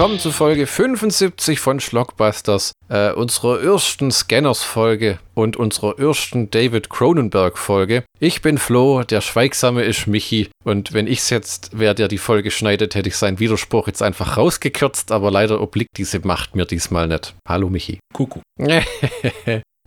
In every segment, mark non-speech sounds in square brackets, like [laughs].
willkommen zu Folge 75 von Schlockbusters, äh, unserer ersten Scanners-Folge und unserer ersten David Cronenberg-Folge. Ich bin Flo, der Schweigsame ist Michi und wenn ich's jetzt, wer der die Folge schneidet, hätte ich seinen Widerspruch jetzt einfach rausgekürzt, aber leider obliegt diese Macht mir diesmal nicht. Hallo Michi. Kuckuck. [laughs]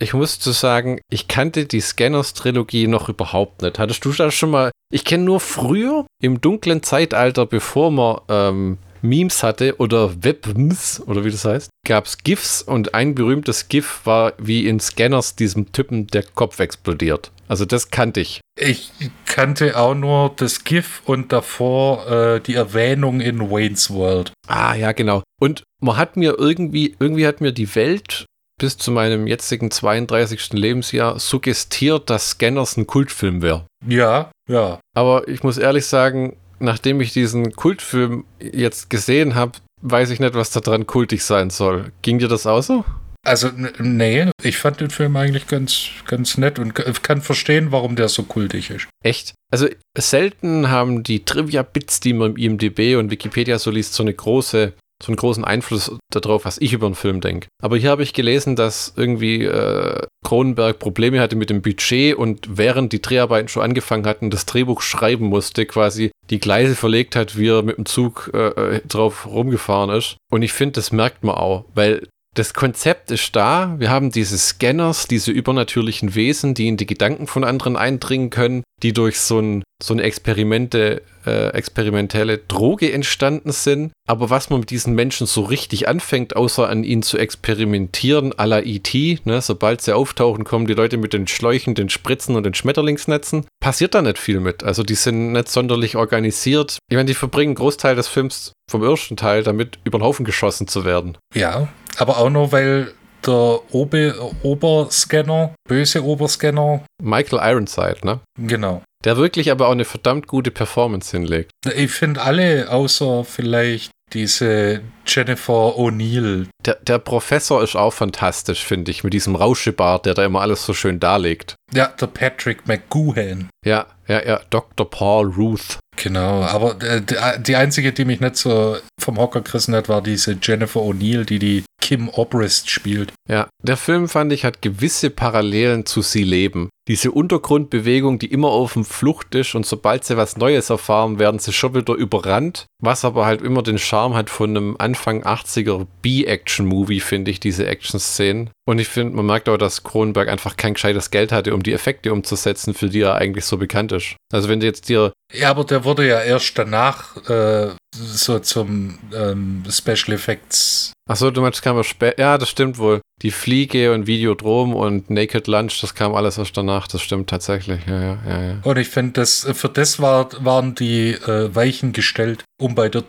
Ich muss zu sagen, ich kannte die Scanners-Trilogie noch überhaupt nicht. Hattest du das schon mal? Ich kenne nur früher, im dunklen Zeitalter, bevor man ähm, Memes hatte oder Webms oder wie das heißt, gab es GIFs und ein berühmtes GIF war, wie in Scanners diesem Typen der Kopf explodiert. Also das kannte ich. Ich kannte auch nur das GIF und davor äh, die Erwähnung in Wayne's World. Ah, ja, genau. Und man hat mir irgendwie, irgendwie hat mir die Welt bis zu meinem jetzigen 32. Lebensjahr suggestiert, dass Scanners ein Kultfilm wäre. Ja, ja. Aber ich muss ehrlich sagen, nachdem ich diesen Kultfilm jetzt gesehen habe, weiß ich nicht, was da dran kultig sein soll. Ging dir das auch so? Also, nee, ich fand den Film eigentlich ganz, ganz nett und kann verstehen, warum der so kultig ist. Echt? Also, selten haben die Trivia-Bits, die man im IMDb und Wikipedia so liest, so eine große so einen großen Einfluss darauf, was ich über einen Film denke. Aber hier habe ich gelesen, dass irgendwie äh, Cronenberg Probleme hatte mit dem Budget und während die Dreharbeiten schon angefangen hatten, das Drehbuch schreiben musste, quasi die Gleise verlegt hat, wie er mit dem Zug äh, äh drauf rumgefahren ist. Und ich finde, das merkt man auch, weil das Konzept ist da. Wir haben diese Scanners, diese übernatürlichen Wesen, die in die Gedanken von anderen eindringen können, die durch so, ein, so eine Experimente, äh, experimentelle Droge entstanden sind. Aber was man mit diesen Menschen so richtig anfängt, außer an ihnen zu experimentieren, à la E.T., ne, sobald sie auftauchen, kommen die Leute mit den Schläuchen, den Spritzen und den Schmetterlingsnetzen, passiert da nicht viel mit. Also die sind nicht sonderlich organisiert. Ich meine, die verbringen einen Großteil des Films vom ersten Teil damit, über den Haufen geschossen zu werden. Ja, aber auch nur, weil der Obe Oberscanner, böse Oberscanner. Michael Ironside, ne? Genau. Der wirklich aber auch eine verdammt gute Performance hinlegt. Ich finde alle, außer vielleicht diese Jennifer O'Neill. Der, der Professor ist auch fantastisch, finde ich, mit diesem Rauschebart, der da immer alles so schön darlegt. Ja, der Patrick McGoohan. Ja, ja, ja, Dr. Paul Ruth. Genau, aber äh, die einzige, die mich nicht so vom Hocker gerissen hat, war diese Jennifer O'Neill, die die Kim Obrist spielt. Ja, der Film, fand ich, hat gewisse Parallelen zu Sie leben. Diese Untergrundbewegung, die immer auf dem Flucht ist und sobald sie was Neues erfahren, werden sie schon wieder überrannt. Was aber halt immer den Charme hat von einem Anfang 80er B-Action-Movie, finde ich, diese Action-Szenen. Und ich finde, man merkt auch, dass Kronenberg einfach kein gescheites Geld hatte, um die Effekte umzusetzen, für die er eigentlich so bekannt ist. Also wenn du jetzt dir... Ja, aber der wurde ja erst danach äh, so zum ähm, Special Effects Achso, du meinst, kam später. Ja, das stimmt wohl. Die Fliege und Videodrom und Naked Lunch, das kam alles erst danach. Das stimmt tatsächlich. Ja, ja, ja. ja. Und ich finde, das, für das war, waren die äh, Weichen gestellt, um bei der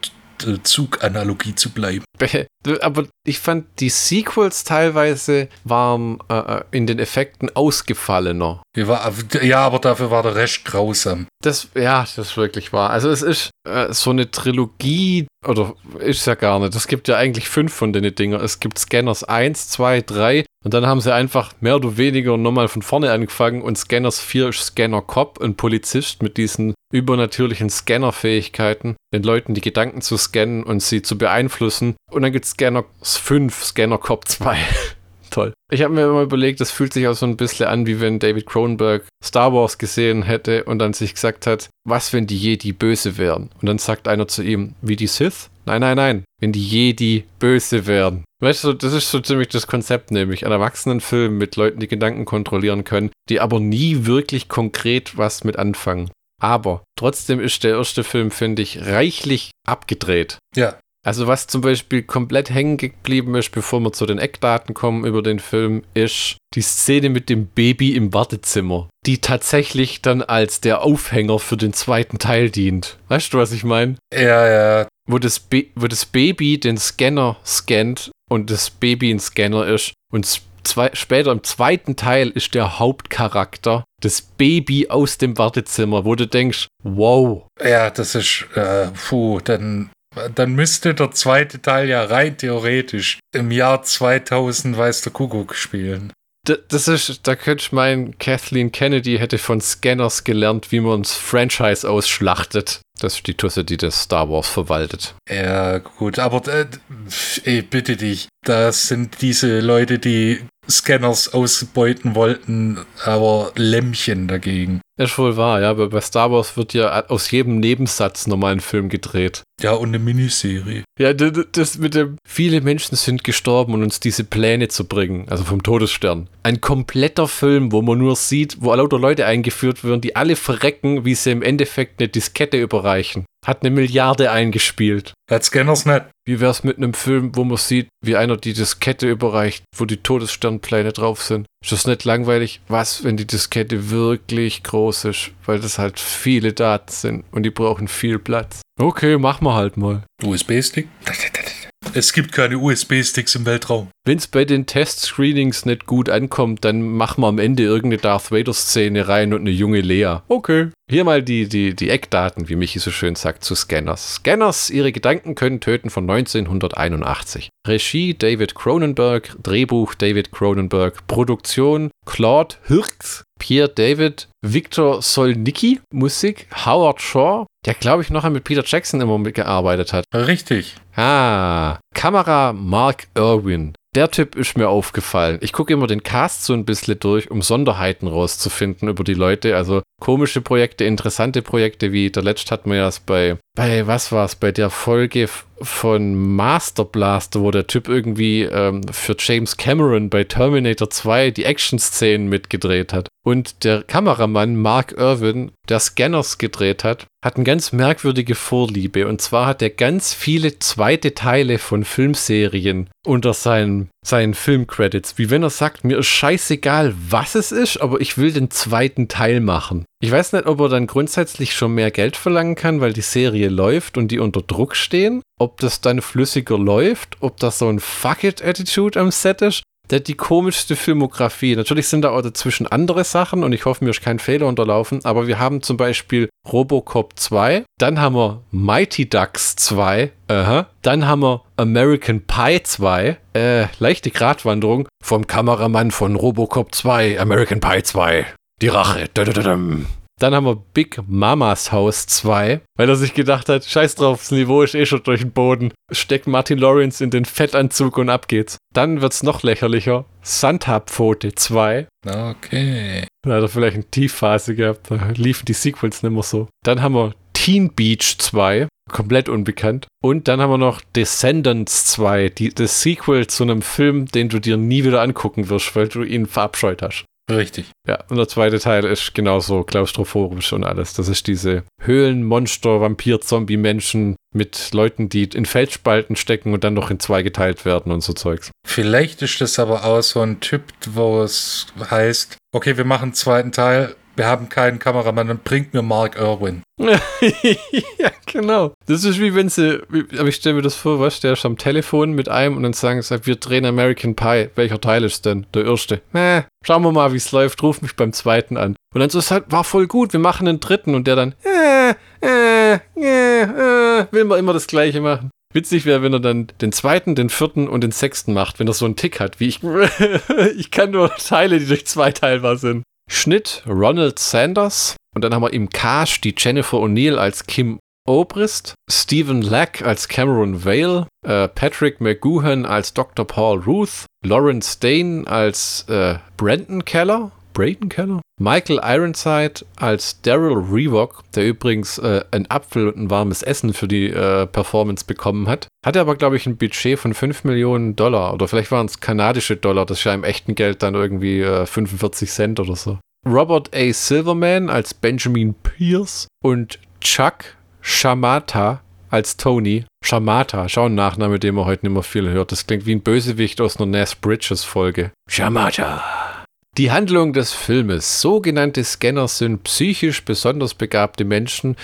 Zuganalogie zu bleiben. [laughs] Aber ich fand, die Sequels teilweise waren äh, äh, in den Effekten ausgefallener. Ja, aber dafür war der Rest grausam. Das, ja, das ist wirklich wahr. Also es ist äh, so eine Trilogie, oder ist ja gar nicht. Es gibt ja eigentlich fünf von den Dinger. Es gibt Scanners 1, 2, 3 und dann haben sie einfach mehr oder weniger nochmal von vorne angefangen und Scanners 4 ist Scanner Cop, ein Polizist mit diesen übernatürlichen Scannerfähigkeiten, den Leuten die Gedanken zu scannen und sie zu beeinflussen. Und dann gibt es Scanner 5, Scanner Cop 2. [laughs] Toll. Ich habe mir immer überlegt, das fühlt sich auch so ein bisschen an, wie wenn David Cronenberg Star Wars gesehen hätte und dann sich gesagt hat, was, wenn die Jedi böse wären? Und dann sagt einer zu ihm, wie die Sith? Nein, nein, nein, wenn die Jedi böse wären. Weißt du, das ist so ziemlich das Konzept, nämlich ein Erwachsenenfilm mit Leuten, die Gedanken kontrollieren können, die aber nie wirklich konkret was mit anfangen. Aber trotzdem ist der erste Film, finde ich, reichlich abgedreht. Ja. Also was zum Beispiel komplett hängen geblieben ist, bevor wir zu den Eckdaten kommen über den Film, ist die Szene mit dem Baby im Wartezimmer, die tatsächlich dann als der Aufhänger für den zweiten Teil dient. Weißt du, was ich meine? Ja, ja wo das, wo das Baby den Scanner scannt und das Baby ein Scanner ist. Und zwei, später im zweiten Teil ist der Hauptcharakter das Baby aus dem Wartezimmer, wo du denkst, wow. Ja, das ist, äh, puh, dann, dann müsste der zweite Teil ja rein theoretisch im Jahr 2000 weiß der Kuckuck spielen. Das ist, da könnte ich meinen, Kathleen Kennedy hätte von Scanners gelernt, wie man das Franchise ausschlachtet. Das ist die Tusse, die das Star Wars verwaltet. Ja, gut, aber äh, ey, bitte dich. Das sind diese Leute, die Scanners ausbeuten wollten, aber Lämmchen dagegen. Ist wohl wahr, ja, aber bei Star Wars wird ja aus jedem Nebensatz nochmal ein Film gedreht. Ja, und eine Miniserie. Ja, das mit dem, viele Menschen sind gestorben, um uns diese Pläne zu bringen, also vom Todesstern. Ein kompletter Film, wo man nur sieht, wo lauter Leute eingeführt werden, die alle verrecken, wie sie im Endeffekt eine Diskette überreichen. Hat eine Milliarde eingespielt. Hat Scanners nicht. Wie wär's mit einem Film, wo man sieht, wie einer die Diskette überreicht, wo die Todessternpläne drauf sind? Ist das nicht langweilig? Was, wenn die Diskette wirklich groß ist? Weil das halt viele Daten sind und die brauchen viel Platz. Okay, machen wir halt mal. USB-Stick? Es gibt keine USB-Sticks im Weltraum. Wenn es bei den Test-Screenings nicht gut ankommt, dann machen wir am Ende irgendeine Darth Vader-Szene rein und eine junge Lea. Okay. Hier mal die, die, die Eckdaten, wie Michi so schön sagt, zu Scanners. Scanners, ihre Gedanken können töten von 1981. Regie David Cronenberg, Drehbuch David Cronenberg, Produktion Claude Hirks, Pierre David, Victor Solnicki, Musik Howard Shaw, der glaube ich noch mit Peter Jackson immer mitgearbeitet hat. Richtig. Ah, Kamera Mark Irwin. Der Typ ist mir aufgefallen. Ich gucke immer den Cast so ein bisschen durch, um Sonderheiten rauszufinden über die Leute. Also komische Projekte, interessante Projekte, wie der letzte hat man ja bei, bei was war es, bei der Folge von Master Blaster, wo der Typ irgendwie ähm, für James Cameron bei Terminator 2 die Action-Szenen mitgedreht hat. Und der Kameramann Mark Irwin, der Scanners gedreht hat, hat eine ganz merkwürdige Vorliebe. Und zwar hat er ganz viele zweite Teile von Filmserien unter seinen, seinen Filmcredits. Wie wenn er sagt, mir ist scheißegal, was es ist, aber ich will den zweiten Teil machen. Ich weiß nicht, ob er dann grundsätzlich schon mehr Geld verlangen kann, weil die Serie läuft und die unter Druck stehen. Ob das dann flüssiger läuft, ob das so ein Fuck-it-Attitude am Set ist der hat die komischste Filmografie. Natürlich sind da auch dazwischen andere Sachen und ich hoffe, mir ist kein Fehler unterlaufen, aber wir haben zum Beispiel Robocop 2, dann haben wir Mighty Ducks 2, aha. dann haben wir American Pie 2, äh, leichte Gratwanderung vom Kameramann von Robocop 2, American Pie 2, die Rache. Dann haben wir Big Mamas Haus 2, weil er sich gedacht hat, scheiß drauf, das Niveau ist eh schon durch den Boden. Steckt Martin Lawrence in den Fettanzug und ab geht's. Dann wird's noch lächerlicher. Santa-Pfote 2. Okay. Da hat er vielleicht eine Tiefphase gehabt, da liefen die Sequels nicht mehr so. Dann haben wir Teen Beach 2, komplett unbekannt. Und dann haben wir noch Descendants 2, die, das Sequel zu einem Film, den du dir nie wieder angucken wirst, weil du ihn verabscheut hast. Richtig. Ja, und der zweite Teil ist genauso klaustrophobisch und alles. Das ist diese Höhlenmonster, Vampir, Zombie-Menschen mit Leuten, die in Felsspalten stecken und dann noch in zwei geteilt werden und so Zeugs. Vielleicht ist das aber auch so ein Typ, wo es heißt, okay, wir machen einen zweiten Teil, wir haben keinen Kameramann, dann bringt mir Mark Irwin. [laughs] ja, genau. Das ist wie wenn sie, wie, aber ich stelle mir das vor, was, der ist am Telefon mit einem und dann sagen sie, wir drehen American Pie. Welcher Teil ist denn? Der erste. Äh, schauen wir mal, wie es läuft, ruf mich beim zweiten an. Und dann so, es halt, war voll gut, wir machen den dritten und der dann, äh, äh, äh, äh, will man immer das gleiche machen. Witzig wäre, wenn er dann den zweiten, den vierten und den sechsten macht, wenn er so einen Tick hat, wie ich. [laughs] ich kann nur Teile, die durch zwei teilbar sind. Schnitt Ronald Sanders. Und dann haben wir im Cast die Jennifer O'Neill als Kim Obrist, Stephen Lack als Cameron Vale, äh, Patrick McGoohan als Dr. Paul Ruth, Lawrence Dane als äh, Brandon Keller, Braden Keller, Michael Ironside als Daryl Revok, der übrigens äh, ein Apfel und ein warmes Essen für die äh, Performance bekommen hat. Hatte aber, glaube ich, ein Budget von 5 Millionen Dollar oder vielleicht waren es kanadische Dollar, das ist ja im echten Geld dann irgendwie äh, 45 Cent oder so. Robert A. Silverman als Benjamin Pierce und Chuck Shamata als Tony. Shamata, schau ein Nachname, den man heute nicht mehr viel hört. Das klingt wie ein Bösewicht aus einer Nash Bridges Folge. Shamata. Die Handlung des Filmes. Sogenannte Scanner sind psychisch besonders begabte Menschen,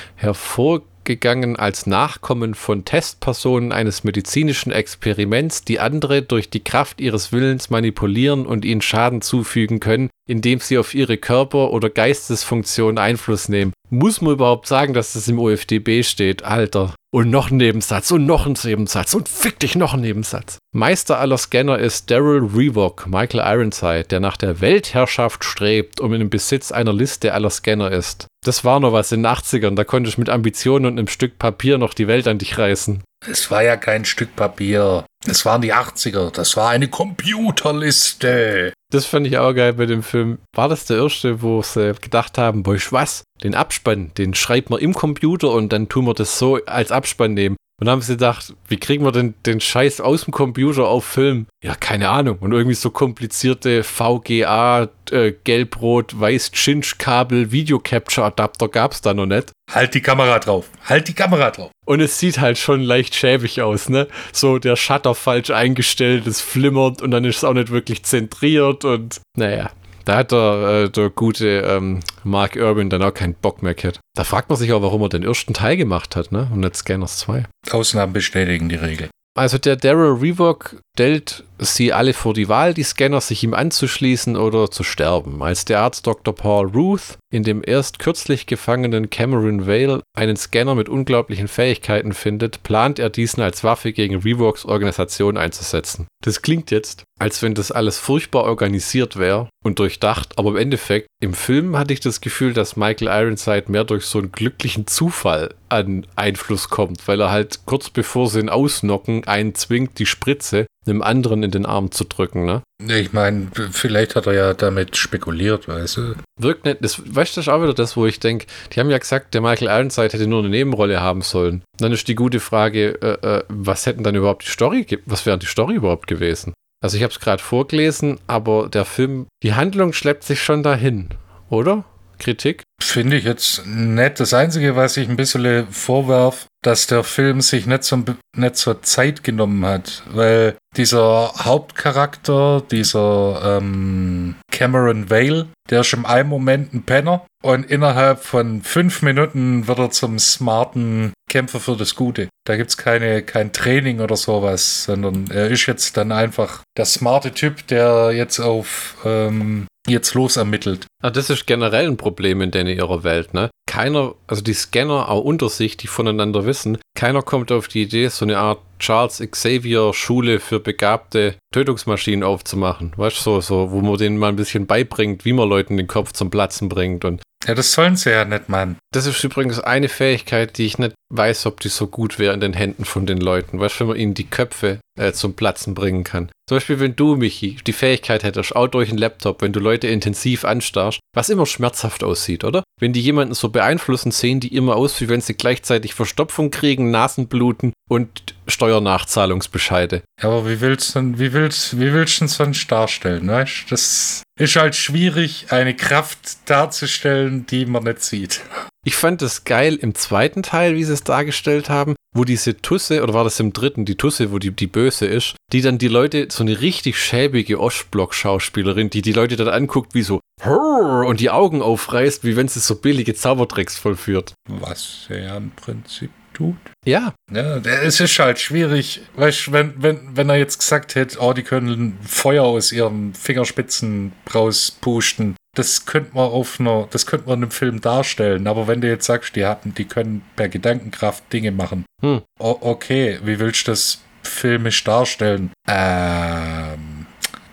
hervorgegangen als Nachkommen von Testpersonen eines medizinischen Experiments, die andere durch die Kraft ihres Willens manipulieren und ihnen Schaden zufügen können, indem sie auf ihre Körper- oder Geistesfunktion Einfluss nehmen. Muss man überhaupt sagen, dass das im OFDB steht? Alter. Und noch ein Nebensatz und noch ein Nebensatz und fick dich noch ein Nebensatz. Meister aller Scanner ist Daryl Revok, Michael Ironside, der nach der Weltherrschaft strebt und in dem Besitz einer Liste aller Scanner ist. Das war noch was in den 80ern, da konnte ich mit Ambitionen und einem Stück Papier noch die Welt an dich reißen. Es war ja kein Stück Papier. Es waren die 80er. Das war eine Computerliste. Das fand ich auch geil bei dem Film. War das der erste, wo sie gedacht haben, boah, was? Den Abspann, den schreibt man im Computer und dann tun wir das so als Abspann nehmen. Und dann haben sie gedacht, wie kriegen wir denn den Scheiß aus dem Computer auf Film? Ja, keine Ahnung. Und irgendwie so komplizierte VGA, äh, Gelb-Rot, Weiß-Chinch-Kabel, Video-Capture-Adapter gab es da noch nicht. Halt die Kamera drauf. Halt die Kamera drauf. Und es sieht halt schon leicht schäbig aus, ne? So der Shutter falsch eingestellt, es flimmert und dann ist es auch nicht wirklich zentriert und naja. Da hat der, äh, der gute ähm, Mark Irwin dann auch keinen Bock mehr gehabt. Da fragt man sich auch, warum er den ersten Teil gemacht hat, ne? Und nicht Scanners 2. Ausnahmen bestätigen die Regel. Also der Daryl Revok stellt sie alle vor die Wahl, die Scanner sich ihm anzuschließen oder zu sterben. Als der Arzt Dr. Paul Ruth in dem erst kürzlich gefangenen Cameron Vale einen Scanner mit unglaublichen Fähigkeiten findet, plant er diesen als Waffe gegen Revoks Organisation einzusetzen. Das klingt jetzt, als wenn das alles furchtbar organisiert wäre und durchdacht, aber im Endeffekt, im Film hatte ich das Gefühl, dass Michael Ironside mehr durch so einen glücklichen Zufall an Einfluss kommt, weil er halt kurz bevor sie ihn ausnocken, einen zwingt, die Spritze einem anderen in den Arm zu drücken, ne? Ich meine, vielleicht hat er ja damit spekuliert, weißt du. Wirkt nicht, das, weißt du, das ist auch wieder das, wo ich denke, die haben ja gesagt, der Michael Ironside hätte nur eine Nebenrolle haben sollen. Dann ist die gute Frage, äh, äh, was hätten dann überhaupt die Story, was wäre die Story überhaupt gewesen? Also ich habe es gerade vorgelesen, aber der Film, die Handlung schleppt sich schon dahin, oder? Kritik? Finde ich jetzt nett. Das Einzige, was ich ein bisschen vorwerf, dass der Film sich nicht so, nicht so Zeit genommen hat, weil dieser Hauptcharakter, dieser ähm, Cameron Vale, der ist im einen Moment ein Penner und innerhalb von fünf Minuten wird er zum smarten Kämpfer für das Gute. Da gibt es kein Training oder sowas, sondern er ist jetzt dann einfach der smarte Typ, der jetzt auf ähm, jetzt los ermittelt. Ah, das ist generell ein Problem in der ihrer Welt, ne? Keiner, also die Scanner auch unter sich, die voneinander wissen, keiner kommt auf die Idee, so eine Art Charles Xavier Schule für begabte Tötungsmaschinen aufzumachen. Weißt du, so, so, wo man denen mal ein bisschen beibringt, wie man Leuten den Kopf zum Platzen bringt und ja, das sollen sie ja nicht, Mann. Das ist übrigens eine Fähigkeit, die ich nicht weiß, ob die so gut wäre in den Händen von den Leuten. Weißt du, wenn man ihnen die Köpfe äh, zum Platzen bringen kann. Zum Beispiel, wenn du, Michi, die Fähigkeit hättest, auch durch einen Laptop, wenn du Leute intensiv anstarrst, was immer schmerzhaft aussieht, oder? Wenn die jemanden so beeinflussen, sehen die immer aus, wie wenn sie gleichzeitig Verstopfung kriegen, Nasenbluten und Steuernachzahlungsbescheide. Aber wie willst du wie willst, wie willst du sonst darstellen, weißt Das ist halt schwierig, eine Kraft darzustellen, die man nicht sieht. Ich fand es geil im zweiten Teil, wie sie es dargestellt haben, wo diese Tusse, oder war das im dritten, die Tusse, wo die, die böse ist, die dann die Leute, so eine richtig schäbige Ostblock-Schauspielerin, die die Leute dann anguckt, wie so und die Augen aufreißt, wie wenn sie so billige Zaubertricks vollführt. Was ja im Prinzip tut. Ja. Ja, es ist halt schwierig, weißt du, wenn, wenn, wenn er jetzt gesagt hätte, oh, die können Feuer aus ihren Fingerspitzen rauspusten, das könnte man auf einer, das könnte man in einem Film darstellen. Aber wenn du jetzt sagst, die hatten, die können per Gedankenkraft Dinge machen. Hm. O okay, wie willst du das filmisch darstellen? Ähm,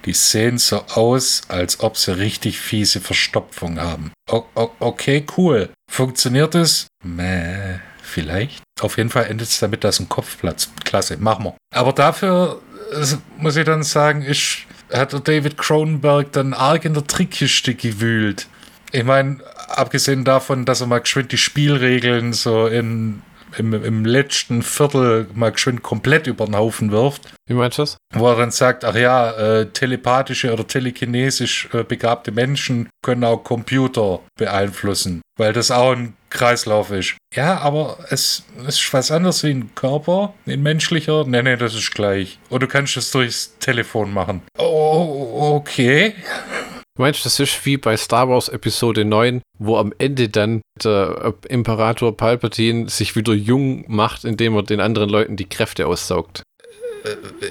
die sehen so aus, als ob sie richtig fiese Verstopfung haben. O okay, cool. Funktioniert es? Meh. Vielleicht. Auf jeden Fall endet es damit, dass ein Kopfplatz. Klasse, machen wir. Aber dafür muss ich dann sagen, ist, hat der David Cronenberg dann arg in der Trickkiste gewühlt. Ich meine, abgesehen davon, dass er mal geschwind die Spielregeln so in im, im letzten Viertel mal geschwind komplett über den Haufen wirft. Wie meinst du das? Wo er dann sagt, ach ja, äh, telepathische oder telekinesisch äh, begabte Menschen können auch Computer beeinflussen, weil das auch ein Kreislauf ist. Ja, aber es ist was anderes wie ein Körper, ein menschlicher. Nee, nee, das ist gleich. Und du kannst es durchs Telefon machen. Oh, okay. Du meinst, das ist wie bei Star Wars Episode 9, wo am Ende dann der Imperator Palpatine sich wieder jung macht, indem er den anderen Leuten die Kräfte aussaugt.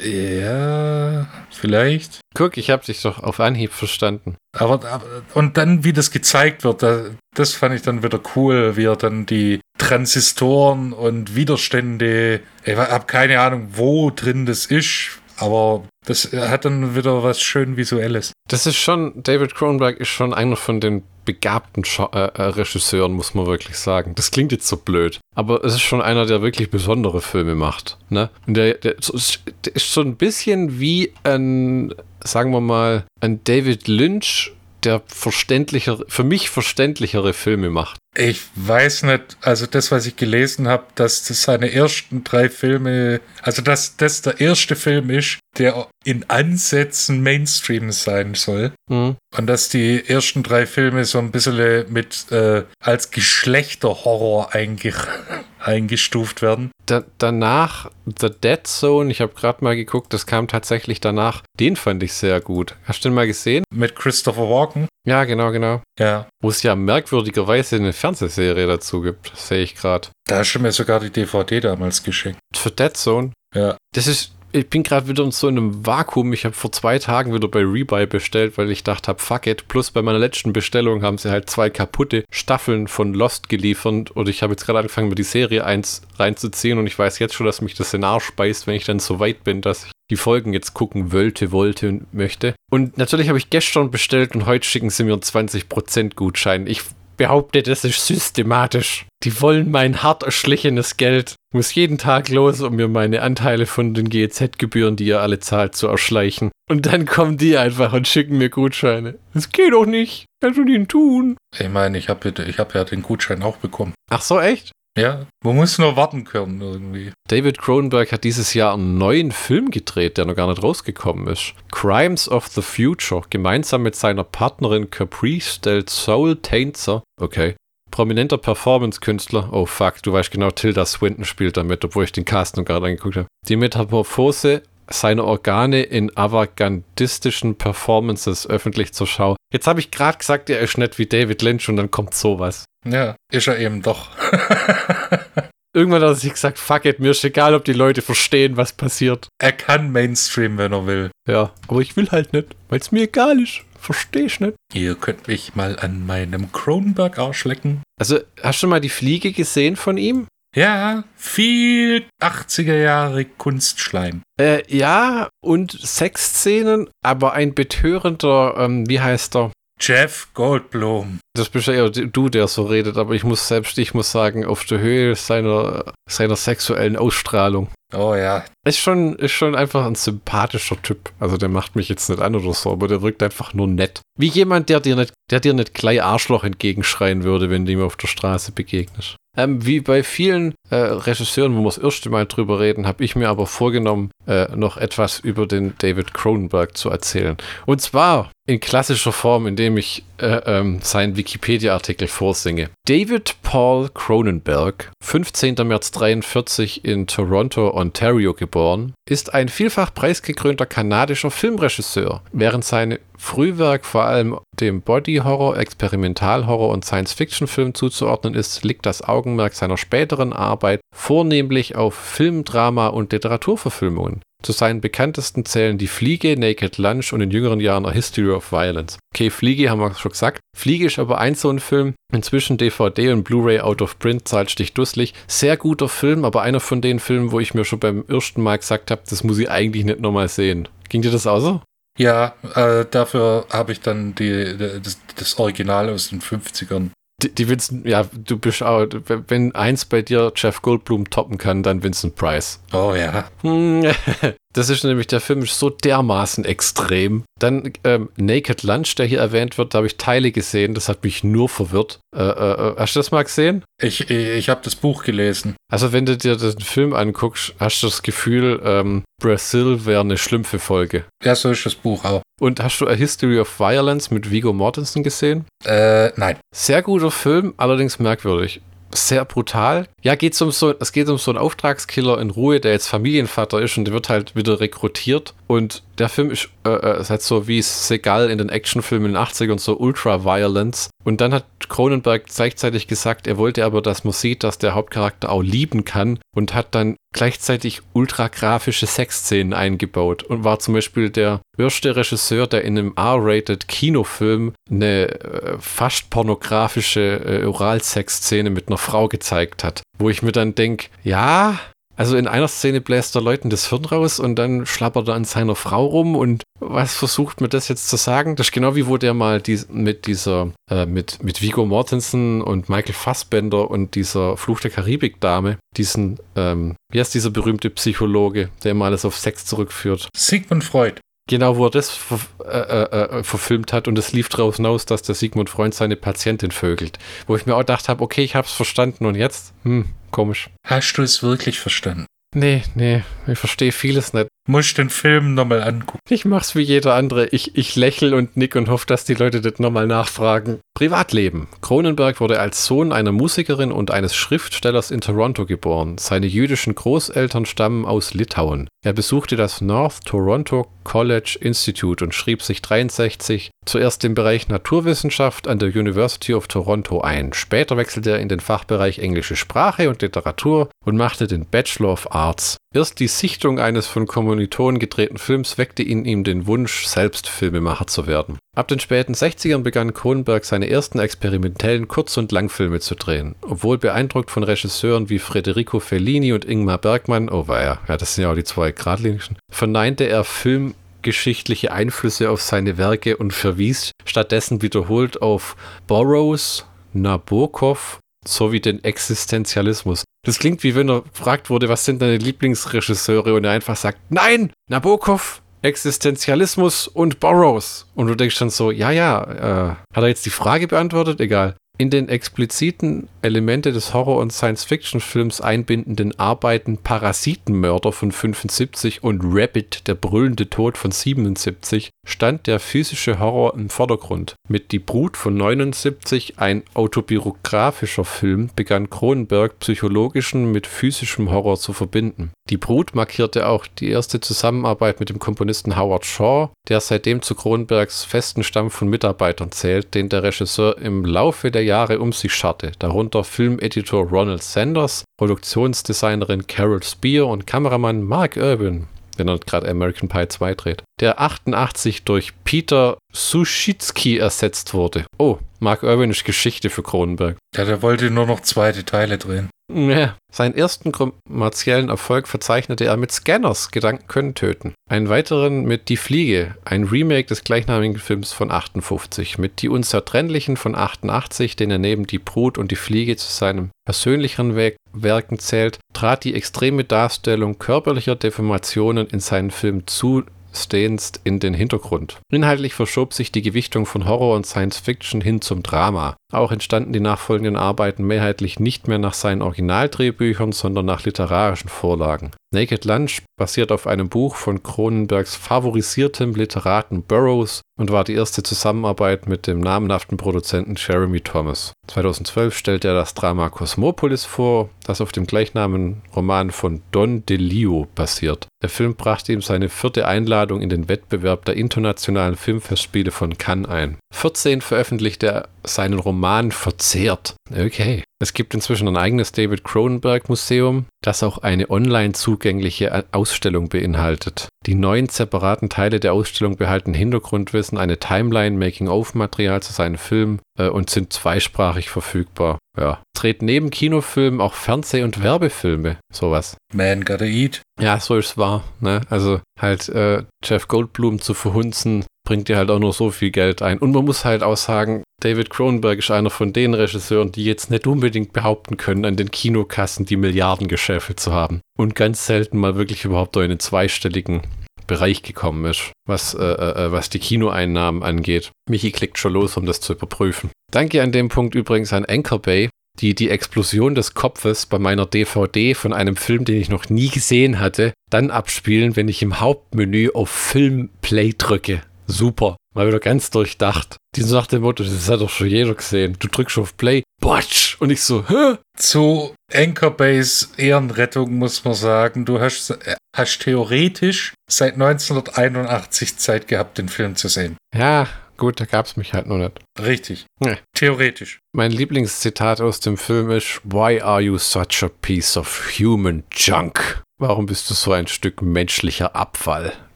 Äh, ja, vielleicht. Guck, ich habe dich doch auf Anhieb verstanden. Aber, aber und dann, wie das gezeigt wird, da, das fand ich dann wieder cool, wie er dann die Transistoren und Widerstände, ich habe keine Ahnung, wo drin das ist, aber das hat dann wieder was schön Visuelles. Das ist schon, David Cronenberg ist schon einer von den begabten Scha äh, äh, Regisseuren, muss man wirklich sagen. Das klingt jetzt so blöd, aber es ist schon einer, der wirklich besondere Filme macht. Ne? Und der, der, der ist so ein bisschen wie ein, sagen wir mal, ein David Lynch, der verständlicher, für mich verständlichere Filme macht. Ich weiß nicht, also das, was ich gelesen habe, dass das seine ersten drei Filme, also dass das der erste Film ist, der in Ansätzen Mainstream sein soll. Mhm. Und dass die ersten drei Filme so ein bisschen mit äh, als Geschlechterhorror einge [laughs] eingestuft werden. Da, danach The Dead Zone, ich habe gerade mal geguckt, das kam tatsächlich danach. Den fand ich sehr gut. Hast du den mal gesehen? Mit Christopher Walken? Ja, genau, genau. Ja. Wo es ja merkwürdigerweise eine Fernsehserie dazu gibt, sehe ich gerade. Da hast du mir sogar die DVD damals geschickt. Für Dead Zone? Ja. Das ist ich bin gerade wieder in so einem Vakuum. Ich habe vor zwei Tagen wieder bei Rebuy bestellt, weil ich dachte habe, fuck it. Plus bei meiner letzten Bestellung haben sie halt zwei kaputte Staffeln von Lost geliefert und ich habe jetzt gerade angefangen, mir die Serie 1 reinzuziehen und ich weiß jetzt schon, dass mich das in den Arsch beißt, wenn ich dann so weit bin, dass ich die Folgen jetzt gucken wollte, wollte und möchte. Und natürlich habe ich gestern bestellt und heute schicken sie mir einen 20% Gutschein. Ich behaupte, das ist systematisch. Die wollen mein hart erschlichenes Geld. Ich muss jeden Tag los, um mir meine Anteile von den GEZ-Gebühren, die ihr alle zahlt, zu erschleichen. Und dann kommen die einfach und schicken mir Gutscheine. Das geht doch nicht. Kannst du den tun? Ich meine, ich habe ich hab ja den Gutschein auch bekommen. Ach so, echt? Ja, man muss nur warten können irgendwie. David Cronenberg hat dieses Jahr einen neuen Film gedreht, der noch gar nicht rausgekommen ist. Crimes of the Future. Gemeinsam mit seiner Partnerin Caprice stellt Soul Tainter, okay, prominenter Performance-Künstler, oh fuck, du weißt genau, Tilda Swinton spielt damit, obwohl ich den Cast noch gerade angeguckt habe. Die Metamorphose seine Organe in avantgardistischen Performances öffentlich zur Schau. Jetzt habe ich gerade gesagt, er ist nett wie David Lynch und dann kommt sowas. Ja, ist er eben doch. [laughs] Irgendwann hat er sich gesagt, fuck it, mir ist egal, ob die Leute verstehen, was passiert. Er kann Mainstream, wenn er will. Ja, aber ich will halt nicht, weil es mir egal ist. Versteh ich nicht. Ihr könnt mich mal an meinem Cronenberg-Arsch lecken. Also, hast du mal die Fliege gesehen von ihm? Ja, viel 80er Jahre Kunstschleim. Äh, ja, und Sexszenen, aber ein betörender, ähm, wie heißt er? Jeff Goldblum. Das bist ja eher du, der so redet, aber ich muss selbst, ich muss sagen, auf der Höhe seiner, seiner sexuellen Ausstrahlung. Oh ja. Ist schon, ist schon einfach ein sympathischer Typ. Also der macht mich jetzt nicht an oder so, aber der wirkt einfach nur nett. Wie jemand, der dir nicht, der dir nicht gleich Arschloch entgegenschreien würde, wenn du ihm auf der Straße begegnest. Ähm, wie bei vielen äh, Regisseuren, wo wir das erste Mal drüber reden, habe ich mir aber vorgenommen, äh, noch etwas über den David Cronenberg zu erzählen. Und zwar in klassischer Form, indem ich äh, ähm, seinen Wikipedia-Artikel vorsinge. David Paul Cronenberg, 15. März 43 in Toronto, Ontario geboren, ist ein vielfach preisgekrönter kanadischer Filmregisseur. Während sein Frühwerk vor allem dem Body-Horror, Experimental-Horror und Science-Fiction-Film zuzuordnen ist, liegt das Augenmerk seiner späteren Arbeit vornehmlich auf Film, Drama und Literaturverfilmungen. Zu seinen bekanntesten zählen Die Fliege, Naked Lunch und in jüngeren Jahren A History of Violence. Okay, Fliege haben wir schon gesagt. Fliege ist aber ein so ein Film, inzwischen DVD und Blu-ray out of print, zahlt stich dusselig. Sehr guter Film, aber einer von den Filmen, wo ich mir schon beim ersten Mal gesagt habe, das muss ich eigentlich nicht nochmal sehen. Ging dir das auch so? Ja, äh, dafür habe ich dann die, das, das Original aus den 50ern die, die Vincent, ja, du bist auch, wenn eins bei dir Jeff Goldblum toppen kann, dann Vincent Price. Oh ja. [laughs] Das ist nämlich, der Film ist so dermaßen extrem. Dann ähm, Naked Lunch, der hier erwähnt wird, da habe ich Teile gesehen, das hat mich nur verwirrt. Äh, äh, äh hast du das mal gesehen? Ich, ich habe das Buch gelesen. Also wenn du dir den Film anguckst, hast du das Gefühl, ähm, Brazil wäre eine Schlümpfe-Folge. Ja, so ist das Buch auch. Und hast du A History of Violence mit Vigo Mortensen gesehen? Äh, nein. Sehr guter Film, allerdings merkwürdig sehr brutal. Ja, geht's um so, es geht um so einen Auftragskiller in Ruhe, der jetzt Familienvater ist und der wird halt wieder rekrutiert. Und der Film ist, äh, äh ist halt so wie Segal in den Actionfilmen in den 80ern, so Ultra-Violence. Und dann hat hat Cronenberg gleichzeitig gesagt, er wollte aber, dass man sieht, dass der Hauptcharakter auch lieben kann und hat dann gleichzeitig ultragrafische Sexszenen eingebaut und war zum Beispiel der erste Regisseur, der in einem R-rated Kinofilm eine äh, fast pornografische äh, Oralsex-Szene mit einer Frau gezeigt hat, wo ich mir dann denke, ja, also in einer Szene bläst der Leuten das Hirn raus und dann schlappert er an seiner Frau rum und was versucht mir das jetzt zu sagen? Das ist genau wie wo der mal die, mit dieser, äh, mit, mit Vigo Mortensen und Michael Fassbender und dieser Fluch der Karibik-Dame, diesen, ähm, wie heißt dieser berühmte Psychologe, der immer alles auf Sex zurückführt? Sigmund Freud. Genau, wo er das ver äh, äh, äh, verfilmt hat und es lief draußen aus, dass der Sigmund Freund seine Patientin vögelt. Wo ich mir auch gedacht habe, okay, ich habe es verstanden und jetzt? Hm, komisch. Hast du es wirklich verstanden? Nee, nee, ich verstehe vieles nicht. Muss ich den Film nochmal angucken. Ich mach's wie jeder andere. Ich, ich lächel und nick und hoffe, dass die Leute das nochmal nachfragen. Privatleben. Cronenberg wurde als Sohn einer Musikerin und eines Schriftstellers in Toronto geboren. Seine jüdischen Großeltern stammen aus Litauen. Er besuchte das North Toronto College Institute und schrieb sich 63 zuerst im Bereich Naturwissenschaft an der University of Toronto ein. Später wechselte er in den Fachbereich englische Sprache und Literatur und machte den Bachelor of Arts. Erst die Sichtung eines von Kommilitonen gedrehten Films weckte in ihm den Wunsch, selbst Filmemacher zu werden. Ab den späten 60ern begann Cronenberg seine ersten experimentellen Kurz- und Langfilme zu drehen. Obwohl beeindruckt von Regisseuren wie Federico Fellini und Ingmar Bergmann, oh weia, ja, das sind ja auch die zwei geradlinischen, verneinte er filmgeschichtliche Einflüsse auf seine Werke und verwies stattdessen wiederholt auf Burroughs, Nabokov sowie den Existenzialismus. Das klingt wie wenn er gefragt wurde, was sind deine Lieblingsregisseure und er einfach sagt, nein, Nabokov, Existenzialismus und Burroughs. Und du denkst dann so, ja, ja, äh, hat er jetzt die Frage beantwortet? Egal. In den expliziten Elemente des Horror- und Science-Fiction-Films einbindenden Arbeiten Parasitenmörder von 75 und Rabbit, der brüllende Tod von 77, stand der physische Horror im Vordergrund. Mit Die Brut von 79, ein autobiografischer Film, begann Cronenberg psychologischen mit physischem Horror zu verbinden. Die Brut markierte auch die erste Zusammenarbeit mit dem Komponisten Howard Shaw, der seitdem zu Cronenbergs festen Stamm von Mitarbeitern zählt, den der Regisseur im Laufe der Jahre um sich scharte, darunter Filmeditor Ronald Sanders, Produktionsdesignerin Carol Spear und Kameramann Mark Urban, wenn er gerade American Pie 2 dreht, der 88 durch Peter Suschitsky ersetzt wurde. Oh, Mark Urban ist Geschichte für Cronenberg. Ja, der wollte nur noch zweite Teile drehen. Ja. Seinen ersten kommerziellen Erfolg verzeichnete er mit Scanners, Gedanken können töten. Einen weiteren mit Die Fliege, ein Remake des gleichnamigen Films von 58, mit Die Unzertrennlichen von 88, den er neben Die Brut und Die Fliege zu seinem persönlicheren Werk Werken zählt, trat die extreme Darstellung körperlicher Deformationen in seinen Filmen zu Stainst in den Hintergrund. Inhaltlich verschob sich die Gewichtung von Horror und Science Fiction hin zum Drama. Auch entstanden die nachfolgenden Arbeiten mehrheitlich nicht mehr nach seinen Originaldrehbüchern, sondern nach literarischen Vorlagen. Naked Lunch basiert auf einem Buch von Cronenbergs favorisiertem Literaten Burroughs und war die erste Zusammenarbeit mit dem namenhaften Produzenten Jeremy Thomas. 2012 stellte er das Drama Cosmopolis vor, das auf dem gleichnamigen Roman von Don DeLeo basiert. Der Film brachte ihm seine vierte Einladung in den Wettbewerb der internationalen Filmfestspiele von Cannes ein. 14 veröffentlichte er seinen Roman Verzehrt. Okay. Es gibt inzwischen ein eigenes David Cronenberg Museum, das auch eine online zugängliche Ausstellung beinhaltet. Die neun separaten Teile der Ausstellung behalten Hintergrundwissen, eine Timeline, Making-of-Material zu seinen Filmen äh, und sind zweisprachig verfügbar. Ja. Dreht neben Kinofilmen auch Fernseh- und Werbefilme, sowas. Man gotta eat. Ja, so ist es wahr. Ne? Also halt äh, Jeff Goldblum zu verhunzen, bringt dir halt auch nur so viel Geld ein. Und man muss halt auch sagen, David Cronenberg ist einer von den Regisseuren, die jetzt nicht unbedingt behaupten können, an den Kinokassen die Milliardengeschäfte zu haben. Und ganz selten mal wirklich überhaupt in einen zweistelligen Bereich gekommen ist, was, äh, äh, was die Kinoeinnahmen angeht. Michi klickt schon los, um das zu überprüfen. Danke an dem Punkt übrigens an Anchor Bay, die die Explosion des Kopfes bei meiner DVD von einem Film, den ich noch nie gesehen hatte, dann abspielen, wenn ich im Hauptmenü auf Film Play drücke. Super. Mal wieder ganz durchdacht. Die so nach dem Motto, das hat doch schon jeder gesehen. Du drückst auf Play, Botsch! Und ich so, hä? Zu Anchor Base Ehrenrettung muss man sagen, du hast, äh, hast theoretisch seit 1981 Zeit gehabt, den Film zu sehen. Ja, Gut, da gab es mich halt noch nicht. Richtig. Nee. Theoretisch. Mein Lieblingszitat aus dem Film ist: Why are you such a piece of human junk? Warum bist du so ein Stück menschlicher Abfall?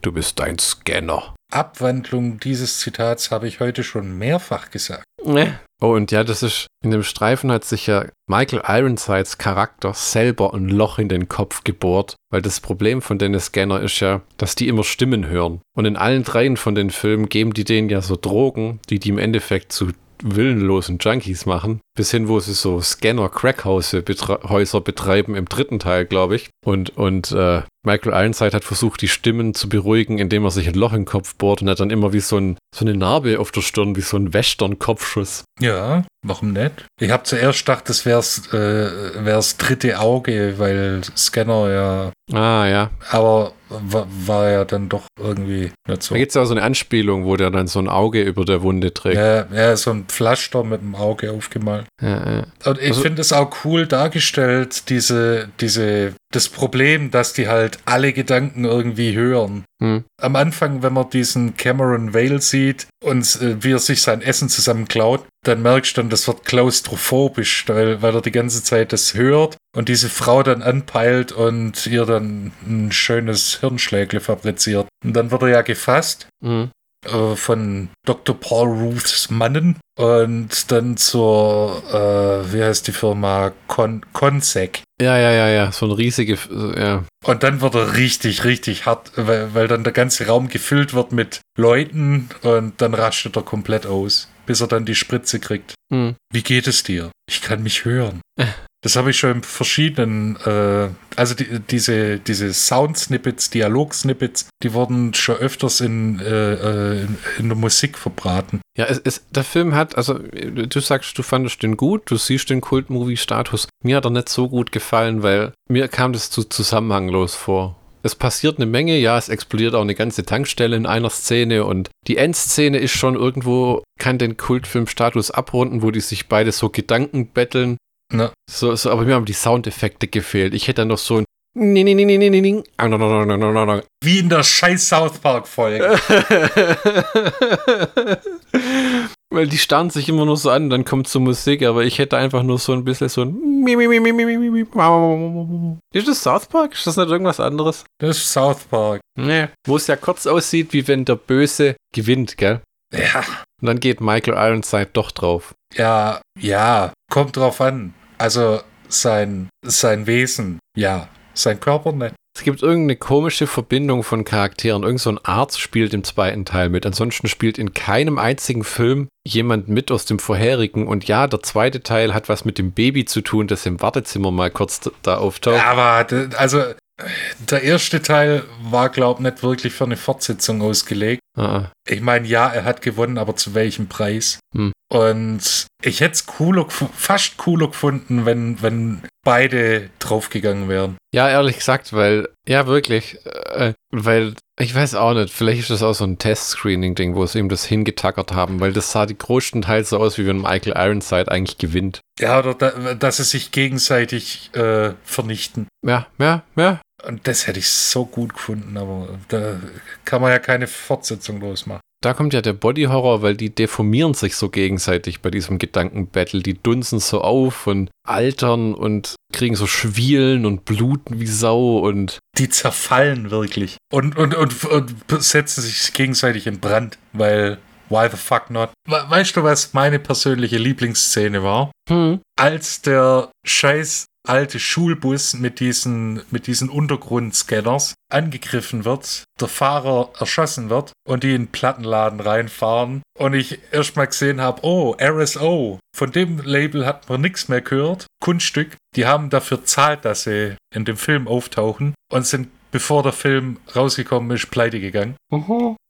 Du bist ein Scanner. Abwandlung dieses Zitats habe ich heute schon mehrfach gesagt. Ne. Oh, und ja, das ist, in dem Streifen hat sich ja Michael Ironsides Charakter selber ein Loch in den Kopf gebohrt, weil das Problem von den Scanner ist ja, dass die immer Stimmen hören. Und in allen dreien von den Filmen geben die denen ja so Drogen, die die im Endeffekt zu willenlosen Junkies machen, bis hin, wo sie so Scanner-Crackhäuser betre betreiben im dritten Teil, glaube ich. Und, und äh, Michael Ironside hat versucht, die Stimmen zu beruhigen, indem er sich ein Loch im Kopf bohrt und hat dann immer wie so, ein, so eine Narbe auf der Stirn, wie so ein Western-Kopfschuss. Ja, warum nicht? Ich habe zuerst gedacht, das wär's, äh, wär's dritte Auge, weil Scanner ja. Ah, ja. Aber war, war ja dann doch irgendwie nicht so. Da gibt es ja so eine Anspielung, wo der dann so ein Auge über der Wunde trägt. Ja, ja so ein Pflaster mit dem Auge aufgemalt. Ja, ja. Und ich Also- finde es auch cool dargestellt, diese, diese, das Problem, dass die halt alle Gedanken irgendwie hören. Hm. Am Anfang, wenn man diesen Cameron Vale sieht und äh, wie er sich sein Essen zusammen klaut, dann merkst du dann, das wird klaustrophobisch, weil, weil er die ganze Zeit das hört und diese Frau dann anpeilt und ihr dann ein schönes Hirnschlägle fabriziert. Und dann wird er ja gefasst Mhm. Äh, von Dr. Paul Ruths Mannen und dann zur, äh, wie heißt die Firma? Con Consec. Ja, ja, ja, ja. So ein riesige, ja. Und dann wird er richtig, richtig hart, weil, weil dann der ganze Raum gefüllt wird mit Leuten und dann rastet er komplett aus, bis er dann die Spritze kriegt. Hm. Wie geht es dir? Ich kann mich hören. [laughs] Das habe ich schon in verschiedenen, äh, also die, diese, diese Sound-Snippets, Dialog-Snippets, die wurden schon öfters in, äh, äh, in, in der Musik verbraten. Ja, es, es, der Film hat, also du sagst, du fandest den gut, du siehst den Kult-Movie-Status. Mir hat er nicht so gut gefallen, weil mir kam das zu zusammenhanglos vor. Es passiert eine Menge, ja, es explodiert auch eine ganze Tankstelle in einer Szene und die Endszene ist schon irgendwo, kann den Kultfilm-Status abrunden, wo die sich beide so Gedanken betteln. Ne? So, so, aber mir haben die Soundeffekte gefehlt. Ich hätte dann noch so ein. Wie in der scheiß South Park-Folge. [laughs] Weil die starren sich immer nur so an, dann kommt zur Musik, aber ich hätte einfach nur so ein bisschen so ein. Ist das South Park? Ist das nicht irgendwas anderes? Das ist South Park. Nee. Wo es ja kurz aussieht, wie wenn der Böse gewinnt, gell? Ja, Und dann geht Michael Ironside doch drauf. ja, ja, kommt drauf an. Also sein, sein Wesen, ja. Sein Körper nicht. Es gibt irgendeine komische Verbindung von Charakteren. Irgend so ein Arzt spielt im zweiten Teil mit. Ansonsten spielt in keinem einzigen Film jemand mit aus dem vorherigen. Und ja, der zweite Teil hat was mit dem Baby zu tun, das im Wartezimmer mal kurz da auftaucht. Aber, also, der erste Teil war, glaub nicht wirklich für eine Fortsetzung ausgelegt. Ah, Ich meine, ja, er hat gewonnen, aber zu welchem Preis? Hm. Und ich hätte es cooler, fast cooler gefunden, wenn, wenn beide draufgegangen wären. Ja, ehrlich gesagt, weil, ja, wirklich, äh, weil, ich weiß auch nicht, vielleicht ist das auch so ein Test-Screening-Ding, wo sie ihm das hingetackert haben, weil das sah die größtenteils so aus, wie wenn Michael Ironside eigentlich gewinnt. Ja, oder da, dass sie sich gegenseitig äh, vernichten. Ja, ja, ja. Und das hätte ich so gut gefunden, aber da kann man ja keine Fortsetzung losmachen. Da kommt ja der Body-Horror, weil die deformieren sich so gegenseitig bei diesem Gedankenbattle. Die dunsen so auf und altern und kriegen so Schwielen und bluten wie Sau und Die zerfallen wirklich. Und, und, und, und setzen sich gegenseitig in Brand, weil why the fuck not? We- Weißt du, was meine persönliche Lieblingsszene war? hm, als der scheiß alte Schulbus mit diesen, mit diesen Untergrundscanners angegriffen wird, der Fahrer erschossen wird und die in den Plattenladen reinfahren. Und ich erstmal gesehen habe, oh, RSO, von dem Label hat man nichts mehr gehört, Kunststück, die haben dafür zahlt, dass sie in dem Film auftauchen und sind bevor der Film rausgekommen ist, pleite gegangen.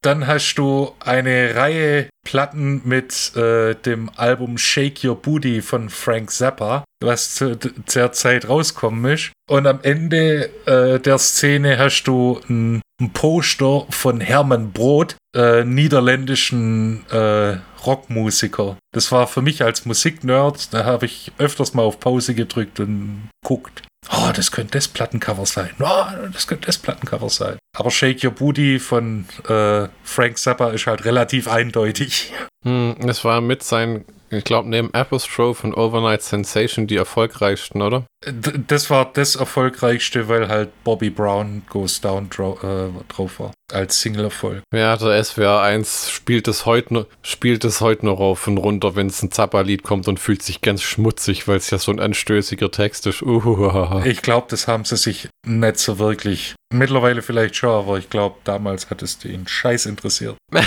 Dann hast du eine Reihe Platten mit äh, dem Album Shake Your Booty von Frank Zappa, was zu der Zeit rauskommen ist. Und am Ende äh, der Szene hast du ein, ein Poster von Hermann Brot, äh, niederländischen äh, Rockmusiker. Das war für mich als Musiknerd, da habe ich öfters mal auf Pause gedrückt und guckt. Oh, das könnte das Plattencover sein. Oh, das könnte das Plattencover sein. Aber Shake Your Booty von äh, Frank Zappa ist halt relativ eindeutig. Hm, das war mit sein, ich glaube, neben Apostrophe und Overnight Sensation die erfolgreichsten, oder? Das war das erfolgreichste, weil halt Bobby Brown Goes Down äh, drauf war. Als Single-Erfolg. Ja, der SWR 1 spielt es heute spielt es heute noch rauf und runter, wenn es ein Zappa-Lied kommt und fühlt sich ganz schmutzig, weil es ja so ein anstößiger Text ist. Uh, ich glaube, das haben sie sich nicht so wirklich. Mittlerweile vielleicht schon, aber ich glaube, damals hat es den Scheiß interessiert. [laughs]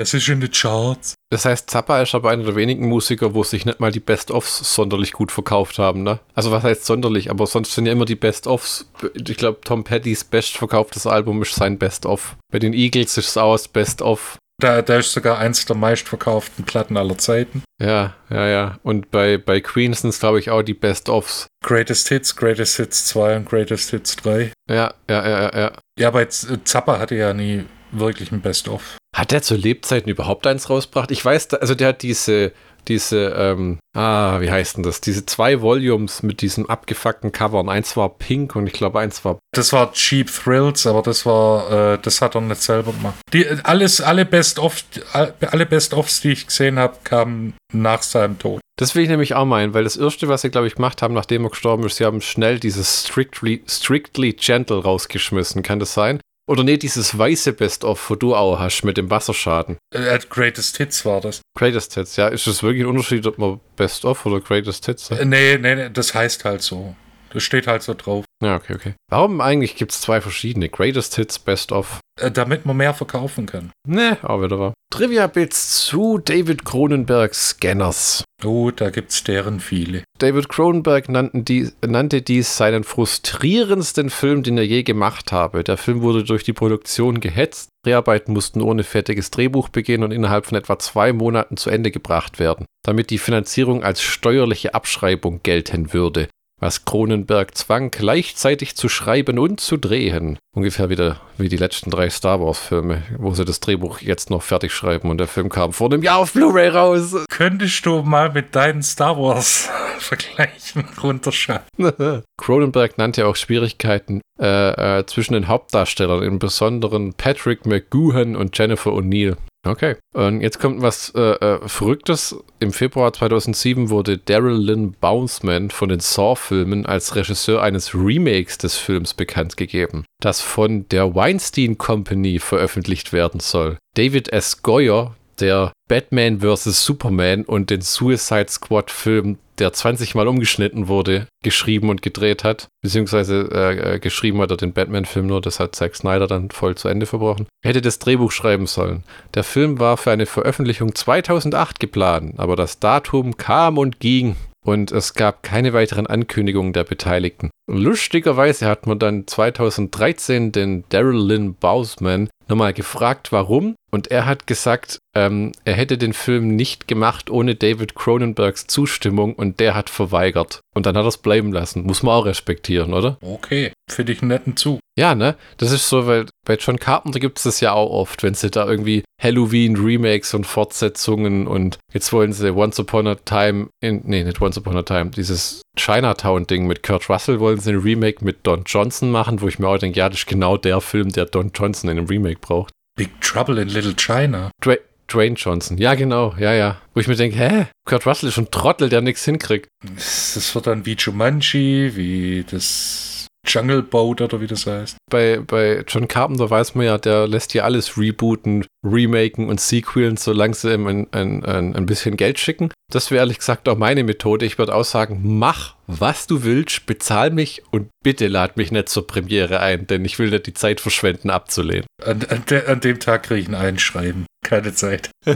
Es ist in den Charts. Das heißt, Zappa ist aber einer der wenigen Musiker, wo sich nicht mal die Best-Offs sonderlich gut verkauft haben, ne? Also was heißt sonderlich, aber sonst sind ja immer die Best-Offs. Ich glaube, Tom Pettys bestverkauftes Album ist sein Best-Off. Bei den Eagles ist es auch das Best-Off. Da, da ist sogar eins der meistverkauften Platten aller Zeiten. Ja, ja, ja. Und bei, bei Queen sind es, glaube ich, auch die Best-Offs. Greatest Hits, Greatest Hits 2 und Greatest Hits 3. Ja, ja, ja, ja. Ja, aber jetzt, Zappa hatte ja nie wirklich ein Best-of. Hat der zu Lebzeiten überhaupt eins rausgebracht? Ich weiß, also der hat diese, diese, ähm, ah, wie heißt denn das? Diese zwei Volumes mit diesem abgefuckten Cover. eins war pink und ich glaube, eins war. Das war Cheap Thrills, aber das war, äh, das hat er nicht selber gemacht. Die, alles, alle Best-of, alle Best-ofs, die ich gesehen habe, kamen nach seinem Tod. Das will ich nämlich auch meinen, weil das erste, was sie, glaube ich, gemacht haben, nachdem er gestorben ist, sie haben schnell dieses Strictly, Strictly Gentle rausgeschmissen. Kann das sein? Oder nee, dieses weiße Best-of, wo du auch hast mit dem Wasserschaden. Äh, Greatest Hits war das. Greatest Hits, ja. Ist das wirklich ein Unterschied, ob man Best-of oder Greatest Hits sagt? Äh, nee, nee, nee, das heißt halt so. Das steht halt so drauf. Ja, okay, okay. Warum eigentlich gibt es zwei verschiedene? Greatest Hits, Best of? Äh, damit man mehr verkaufen kann. Ne, auch wieder wahr. Trivia-Bits zu David Cronenbergs Scanners. Oh, da gibt's deren viele. David Cronenberg die, nannte dies seinen frustrierendsten Film, den er je gemacht habe. Der Film wurde durch die Produktion gehetzt. Dreharbeiten mussten ohne fertiges Drehbuch beginnen und innerhalb von etwa zwei Monaten zu Ende gebracht werden, damit die Finanzierung als steuerliche Abschreibung gelten würde was Cronenberg zwang, gleichzeitig zu schreiben und zu drehen. Ungefähr wieder wie die letzten drei Star Wars-Filme, wo sie das Drehbuch jetzt noch fertig schreiben und der Film kam vor einem Jahr auf Blu-ray raus. Könntest du mal mit deinen Star Wars-Vergleichen [laughs] runterschauen? [laughs] Cronenberg nannte auch Schwierigkeiten äh, äh, zwischen den Hauptdarstellern, im Besonderen Patrick McGoohan und Jennifer O'Neill. Okay. Und jetzt kommt was äh, äh, Verrücktes. Im Februar 2007 wurde Daryl Lynn Bounceman von den Saw-Filmen als Regisseur eines Remakes des Films bekannt gegeben, das von der Weinstein Company veröffentlicht werden soll. David S. Goyer, der Batman vs. Superman und den Suicide Squad Film, der 20 Mal umgeschnitten wurde, geschrieben und gedreht hat. Beziehungsweise äh, äh, geschrieben hat er den Batman-Film nur, das hat Zack Snyder dann voll zu Ende verbrochen. Er hätte das Drehbuch schreiben sollen. Der Film war für eine Veröffentlichung 2008 geplant, aber das Datum kam und ging und es gab keine weiteren Ankündigungen der Beteiligten. Lustigerweise hat man dann 2013 den Daryl Lynn Bousman nochmal gefragt, warum. Und er hat gesagt, ähm, er hätte den Film nicht gemacht ohne David Cronenbergs Zustimmung und der hat verweigert. Und dann hat er es bleiben lassen. Muss man auch respektieren, oder? Okay, finde ich einen netten Zug. Ja, ne? Das ist so, weil bei John Carpenter gibt es das ja auch oft, wenn sie da irgendwie Halloween-Remakes und Fortsetzungen und jetzt wollen sie Once Upon a Time in, nee, nicht Once Upon a Time, dieses Chinatown-Ding mit Kurt Russell wollen sie ein Remake mit Don Johnson machen, wo ich mir auch denke, ja, das ist genau der Film, der Don Johnson in einem Remake braucht. Big Trouble in Little China. Dra Dwayne Johnson, ja genau, ja, ja. Wo ich mir denke, hä? Kurt Russell ist ein Trottel, der nichts hinkriegt. Das wird dann wie Jumanji, wie das Jungle Boat oder wie das heißt. Bei, bei John Carpenter weiß man ja, der lässt ja alles rebooten, remaken und sequelen, solange sie ihm ein, ein, ein, ein bisschen Geld schicken. Das wäre ehrlich gesagt auch meine Methode. Ich würde auch sagen, mach, was du willst, bezahl mich und bitte lad mich nicht zur Premiere ein, denn ich will nicht die Zeit verschwenden, abzulehnen. An, an, de, an dem Tag kriege ich ein Einschreiben. Keine Zeit. [laughs]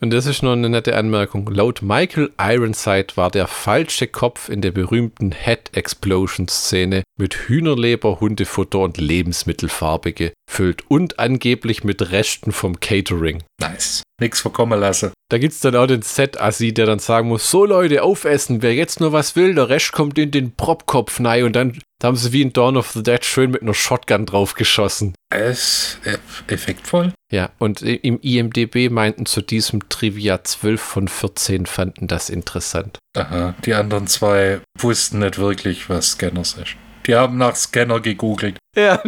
und das ist nur eine nette Anmerkung. Laut Michael Ironside war der falsche Kopf in der berühmten Head Explosion Szene mit Hühnerleber, Hundefutter und Lebensmittelfarbe gefüllt und angeblich mit Resten vom Catering. Nice. Nix verkommen lassen. Da gibt es dann auch den Set-Assi, der dann sagen muss: So Leute, aufessen, wer jetzt nur was will, der Rest kommt in den Propkopf rein und dann da haben sie wie in Dawn of the Dead schön mit einer Shotgun draufgeschossen. Es effektvoll. Ja, und im IMDB meinten zu diesem Trivia 12 von 14 fanden das interessant. Aha, die anderen zwei wussten nicht wirklich, was Scanners ist. Die haben nach Scanner gegoogelt. [laughs] Ja,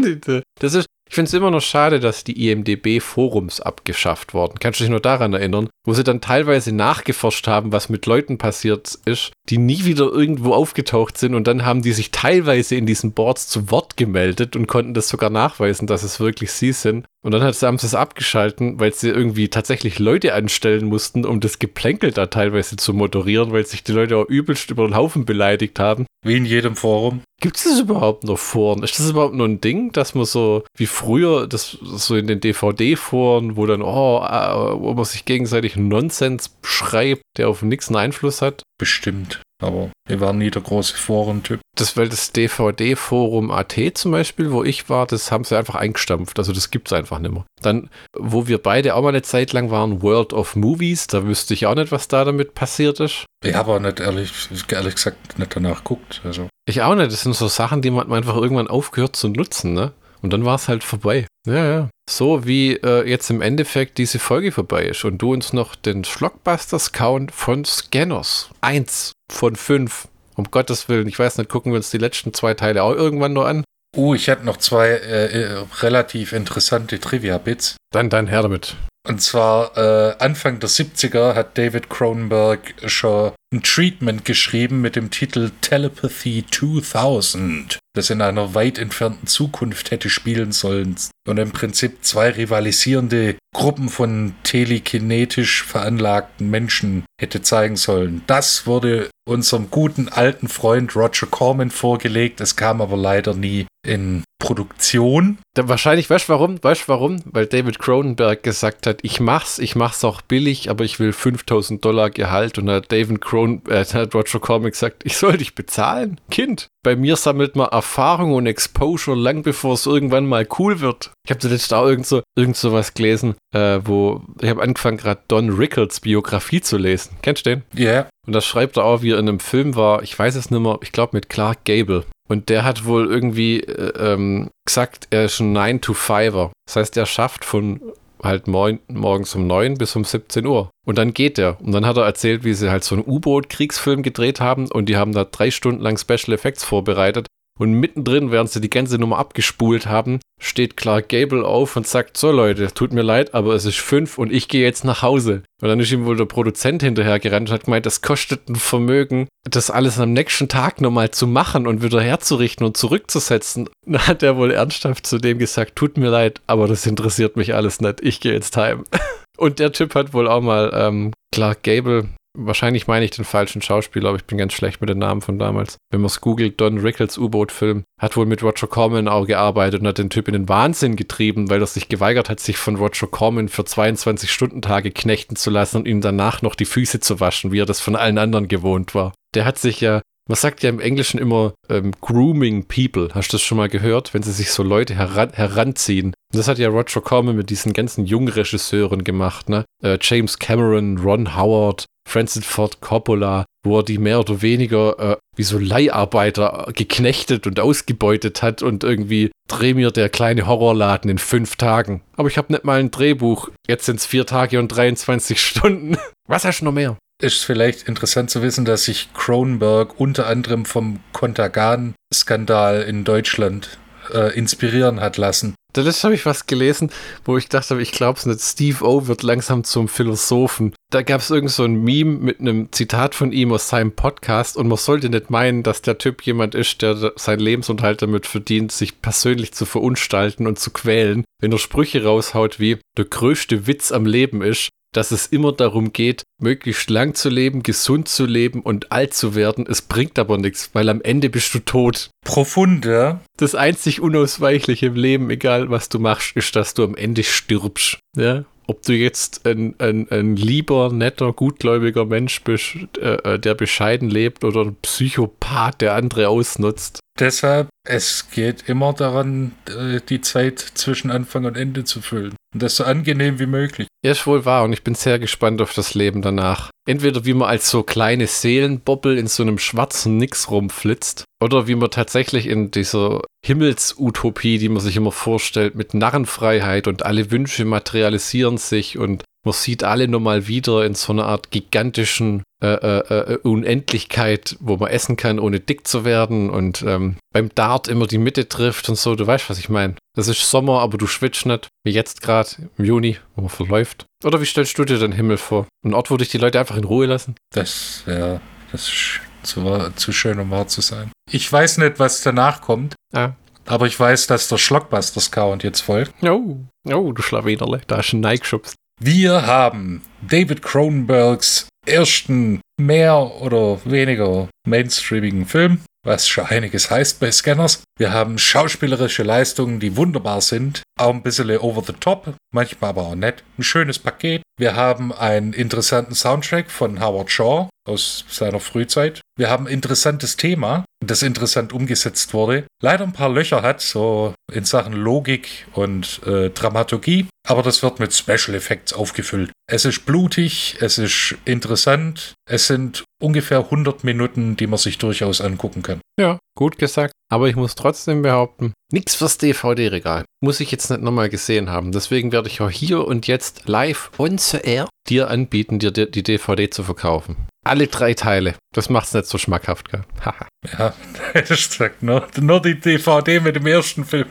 das ist, Ich finde es immer noch schade, dass die IMDB-Forums abgeschafft wurden. Kannst du dich nur daran erinnern? Wo sie dann teilweise nachgeforscht haben, was mit Leuten passiert ist, die nie wieder irgendwo aufgetaucht sind und dann haben die sich teilweise in diesen Boards zu Wort gemeldet und konnten das sogar nachweisen, dass es wirklich sie sind. Und dann haben sie es abgeschalten, weil sie irgendwie tatsächlich Leute anstellen mussten, um das Geplänkel da teilweise zu moderieren, weil sich die Leute auch übelst über den Haufen beleidigt haben. Wie in jedem Forum. Gibt es das überhaupt noch Foren? Ist das überhaupt nur ein Ding, dass man so wie früher, das so in den DVD-Foren, wo dann, oh, äh, wo man sich gegenseitig Nonsens schreibt, der auf nichts einen Einfluss hat? Bestimmt. Aber wir waren nie der große Forentyp. Das, weil das DVD-Forum AT zum Beispiel, wo ich war, das haben sie einfach eingestampft. Also das gibt es einfach nicht mehr. Dann, wo wir beide auch mal eine Zeit lang waren, World of Movies, da wüsste ich auch nicht, was da damit passiert ist. Ich habe auch nicht ehrlich, ehrlich gesagt nicht danach geguckt. Also. Ich auch nicht. Das sind so Sachen, die man einfach irgendwann aufgehört zu nutzen, ne? Und dann war es halt vorbei. Ja, ja. So wie äh, jetzt im Endeffekt diese Folge vorbei ist und du uns noch den Schlockbusters-Count von Scanners. Eins von fünf. Um Gottes Willen, ich weiß nicht, gucken wir uns die letzten zwei Teile auch irgendwann noch an. Uh, ich hätte noch zwei äh, äh relativ interessante Trivia-Bits. Dann, dann her damit. Und zwar äh, Anfang der 70er hat David Cronenberg schon ein Treatment geschrieben mit dem Titel Telepathy 2000, das in einer weit entfernten Zukunft hätte spielen sollen und im Prinzip zwei rivalisierende Gruppen von telekinetisch veranlagten Menschen hätte zeigen sollen. Das wurde unserem guten alten Freund Roger Corman vorgelegt. Es kam aber leider nie in Produktion. Da wahrscheinlich, weißt du warum? Weißt du warum? Weil David Cronenberg gesagt hat, ich mach's, ich mach's auch billig, aber ich will 5000 Dollar Gehalt. Und hat David Cronen, äh, hat Roger Corman gesagt, ich soll dich bezahlen, Kind. Bei mir sammelt man Erfahrung und Exposure lang bevor es irgendwann mal cool wird. Ich habe zuletzt auch irgend so, irgend so was gelesen, äh, wo ich habe angefangen gerade Don Rickles Biografie zu lesen. Kennst du den? Ja. Yeah. Und da schreibt er auch, wie er in einem Film war, ich weiß es nicht mehr, ich glaube mit Clark Gable. Und der hat wohl irgendwie äh, ähm, gesagt, er ist ein 9-to-5er. Das heißt, er schafft von halt morgen, morgens um 9 bis um 17 Uhr. Und dann geht er. Und dann hat er erzählt, wie sie halt so einen U-Boot-Kriegsfilm gedreht haben und die haben da drei Stunden lang Special Effects vorbereitet. Und mittendrin, während sie die ganze Nummer abgespult haben, steht Clark Gable auf und sagt, so Leute, tut mir leid, aber es ist fünf und ich gehe jetzt nach Hause. Und dann ist ihm wohl der Produzent hinterher gerannt und hat gemeint, das kostet ein Vermögen, das alles am nächsten Tag nochmal zu machen und wieder herzurichten und zurückzusetzen. Dann hat er wohl ernsthaft zu dem gesagt, tut mir leid, aber das interessiert mich alles nicht, ich gehe jetzt heim. [laughs] Und der Typ hat wohl auch mal ähm, Clark Gable wahrscheinlich meine ich den falschen Schauspieler, aber ich bin ganz schlecht mit den Namen von damals. Wenn man es googelt, Don Rickles U-Boot-Film, hat wohl mit Roger Corman auch gearbeitet und hat den Typ in den Wahnsinn getrieben, weil er sich geweigert hat, sich von Roger Corman für 22-Stunden-Tage knechten zu lassen und ihm danach noch die Füße zu waschen, wie er das von allen anderen gewohnt war. Der hat sich ja man sagt ja im Englischen immer ähm, grooming people. Hast du das schon mal gehört? Wenn sie sich so Leute heran, heranziehen. Und das hat ja Roger Corman mit diesen ganzen jungen Regisseuren gemacht, ne? Äh, James Cameron, Ron Howard, Francis Ford Coppola, wo er die mehr oder weniger äh, wie so Leiharbeiter geknechtet und ausgebeutet hat und irgendwie dreh mir der kleine Horrorladen in fünf Tagen. Aber ich habe nicht mal ein Drehbuch. Jetzt sind es vier Tage und 23 Stunden. [laughs] Was hast du noch mehr? Ist vielleicht interessant zu wissen, dass sich Cronenberg unter anderem vom Kontergan-Skandal in Deutschland äh, inspirieren hat lassen. Das habe ich was gelesen, wo ich dachte, ich glaube es nicht, Steve O wird langsam zum Philosophen. Da gab es irgend so ein Meme mit einem Zitat von ihm aus seinem Podcast und man sollte nicht meinen, dass der Typ jemand ist, der seinen Lebensunterhalt damit verdient, sich persönlich zu verunstalten und zu quälen, wenn er Sprüche raushaut wie der größte Witz am Leben ist, dass es immer darum geht, möglichst lang zu leben, gesund zu leben und alt zu werden. Es bringt aber nichts, weil am Ende bist du tot. Profunde. Das einzig Unausweichliche im Leben, egal was du machst, ist, dass du am Ende stirbst. Ja? Ob du jetzt ein, ein, ein lieber, netter, gutgläubiger Mensch bist, äh, äh der bescheiden lebt, oder ein Psychopath, der andere ausnutzt. Deshalb, es geht immer daran, äh, die Zeit zwischen Anfang und Ende zu füllen. Und das so angenehm wie möglich. Ja, ist wohl wahr und ich bin sehr gespannt auf das Leben danach. Entweder wie man als so kleine Seelenbobbel in so einem schwarzen Nix rumflitzt oder wie man tatsächlich in dieser Himmelsutopie, die man sich immer vorstellt, mit Narrenfreiheit und alle Wünsche materialisieren sich und man sieht alle nochmal wieder in so einer Art gigantischen äh, äh, äh, Unendlichkeit, wo man essen kann, ohne dick zu werden und ähm, beim Dart immer die Mitte trifft und so. Du weißt, was ich meine. Das ist Sommer, aber du schwitzt nicht, wie jetzt gerade im Juni, wo man verläuft. Oder wie stellst du dir den Himmel vor? Ein Ort, wo dich die Leute einfach in Ruhe lassen? Das wäre das ist zu, zu schön, um wahr zu sein. Ich weiß nicht, was danach kommt. Ja. Aber ich weiß, dass der Schlockbusters-Count jetzt folgt. Oh, oh, du Schlawederle, da ist ein Nike geschubst. Wir haben David Cronenbergs ersten mehr oder weniger mainstreamigen Film, was schon einiges heißt bei Scanners. Wir haben schauspielerische Leistungen, die wunderbar sind, auch ein bisschen over the top, manchmal aber auch nett. Ein schönes Paket. Wir haben einen interessanten Soundtrack von Howard Shaw aus seiner Frühzeit. Wir haben ein interessantes Thema, das interessant umgesetzt wurde. Leider ein paar Löcher hat, so in Sachen Logik und äh, Dramaturgie, aber das wird mit Special Effects aufgefüllt. Es ist blutig, es ist interessant, es sind ungefähr 100 Minuten, die man sich durchaus angucken kann. Ja, gut gesagt. Aber ich muss trotzdem behaupten, nichts fürs DVD-Regal. Muss ich jetzt nicht nochmal gesehen haben. Deswegen werde ich auch hier und jetzt live on the air dir anbieten, dir die DVD zu verkaufen. Alle drei Teile. Das macht es nicht so schmackhaft, gell? [laughs] ja, [laughs] hättest gesagt, nur, nur die DVD mit dem ersten Film.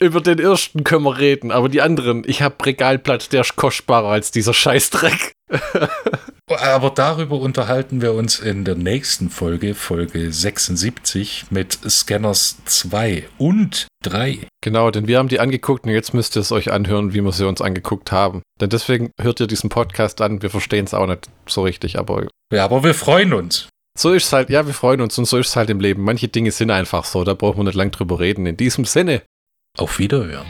Über den ersten können wir reden, aber die anderen, ich habe Regalplatz, der ist kostbarer als dieser Scheißdreck. [laughs] Aber darüber unterhalten wir uns in der nächsten Folge, Folge 76, mit Scanners 2 und 3. Genau, denn wir haben die angeguckt und jetzt müsst ihr es euch anhören, wie wir sie uns angeguckt haben. Denn deswegen hört ihr diesen Podcast an. Wir verstehen es auch nicht so richtig, aber. Ja, aber wir freuen uns. So ist es halt, ja, wir freuen uns und so ist es halt im Leben. Manche Dinge sind einfach so, da brauchen wir nicht lang drüber reden. In diesem Sinne. Auf Wiederhören.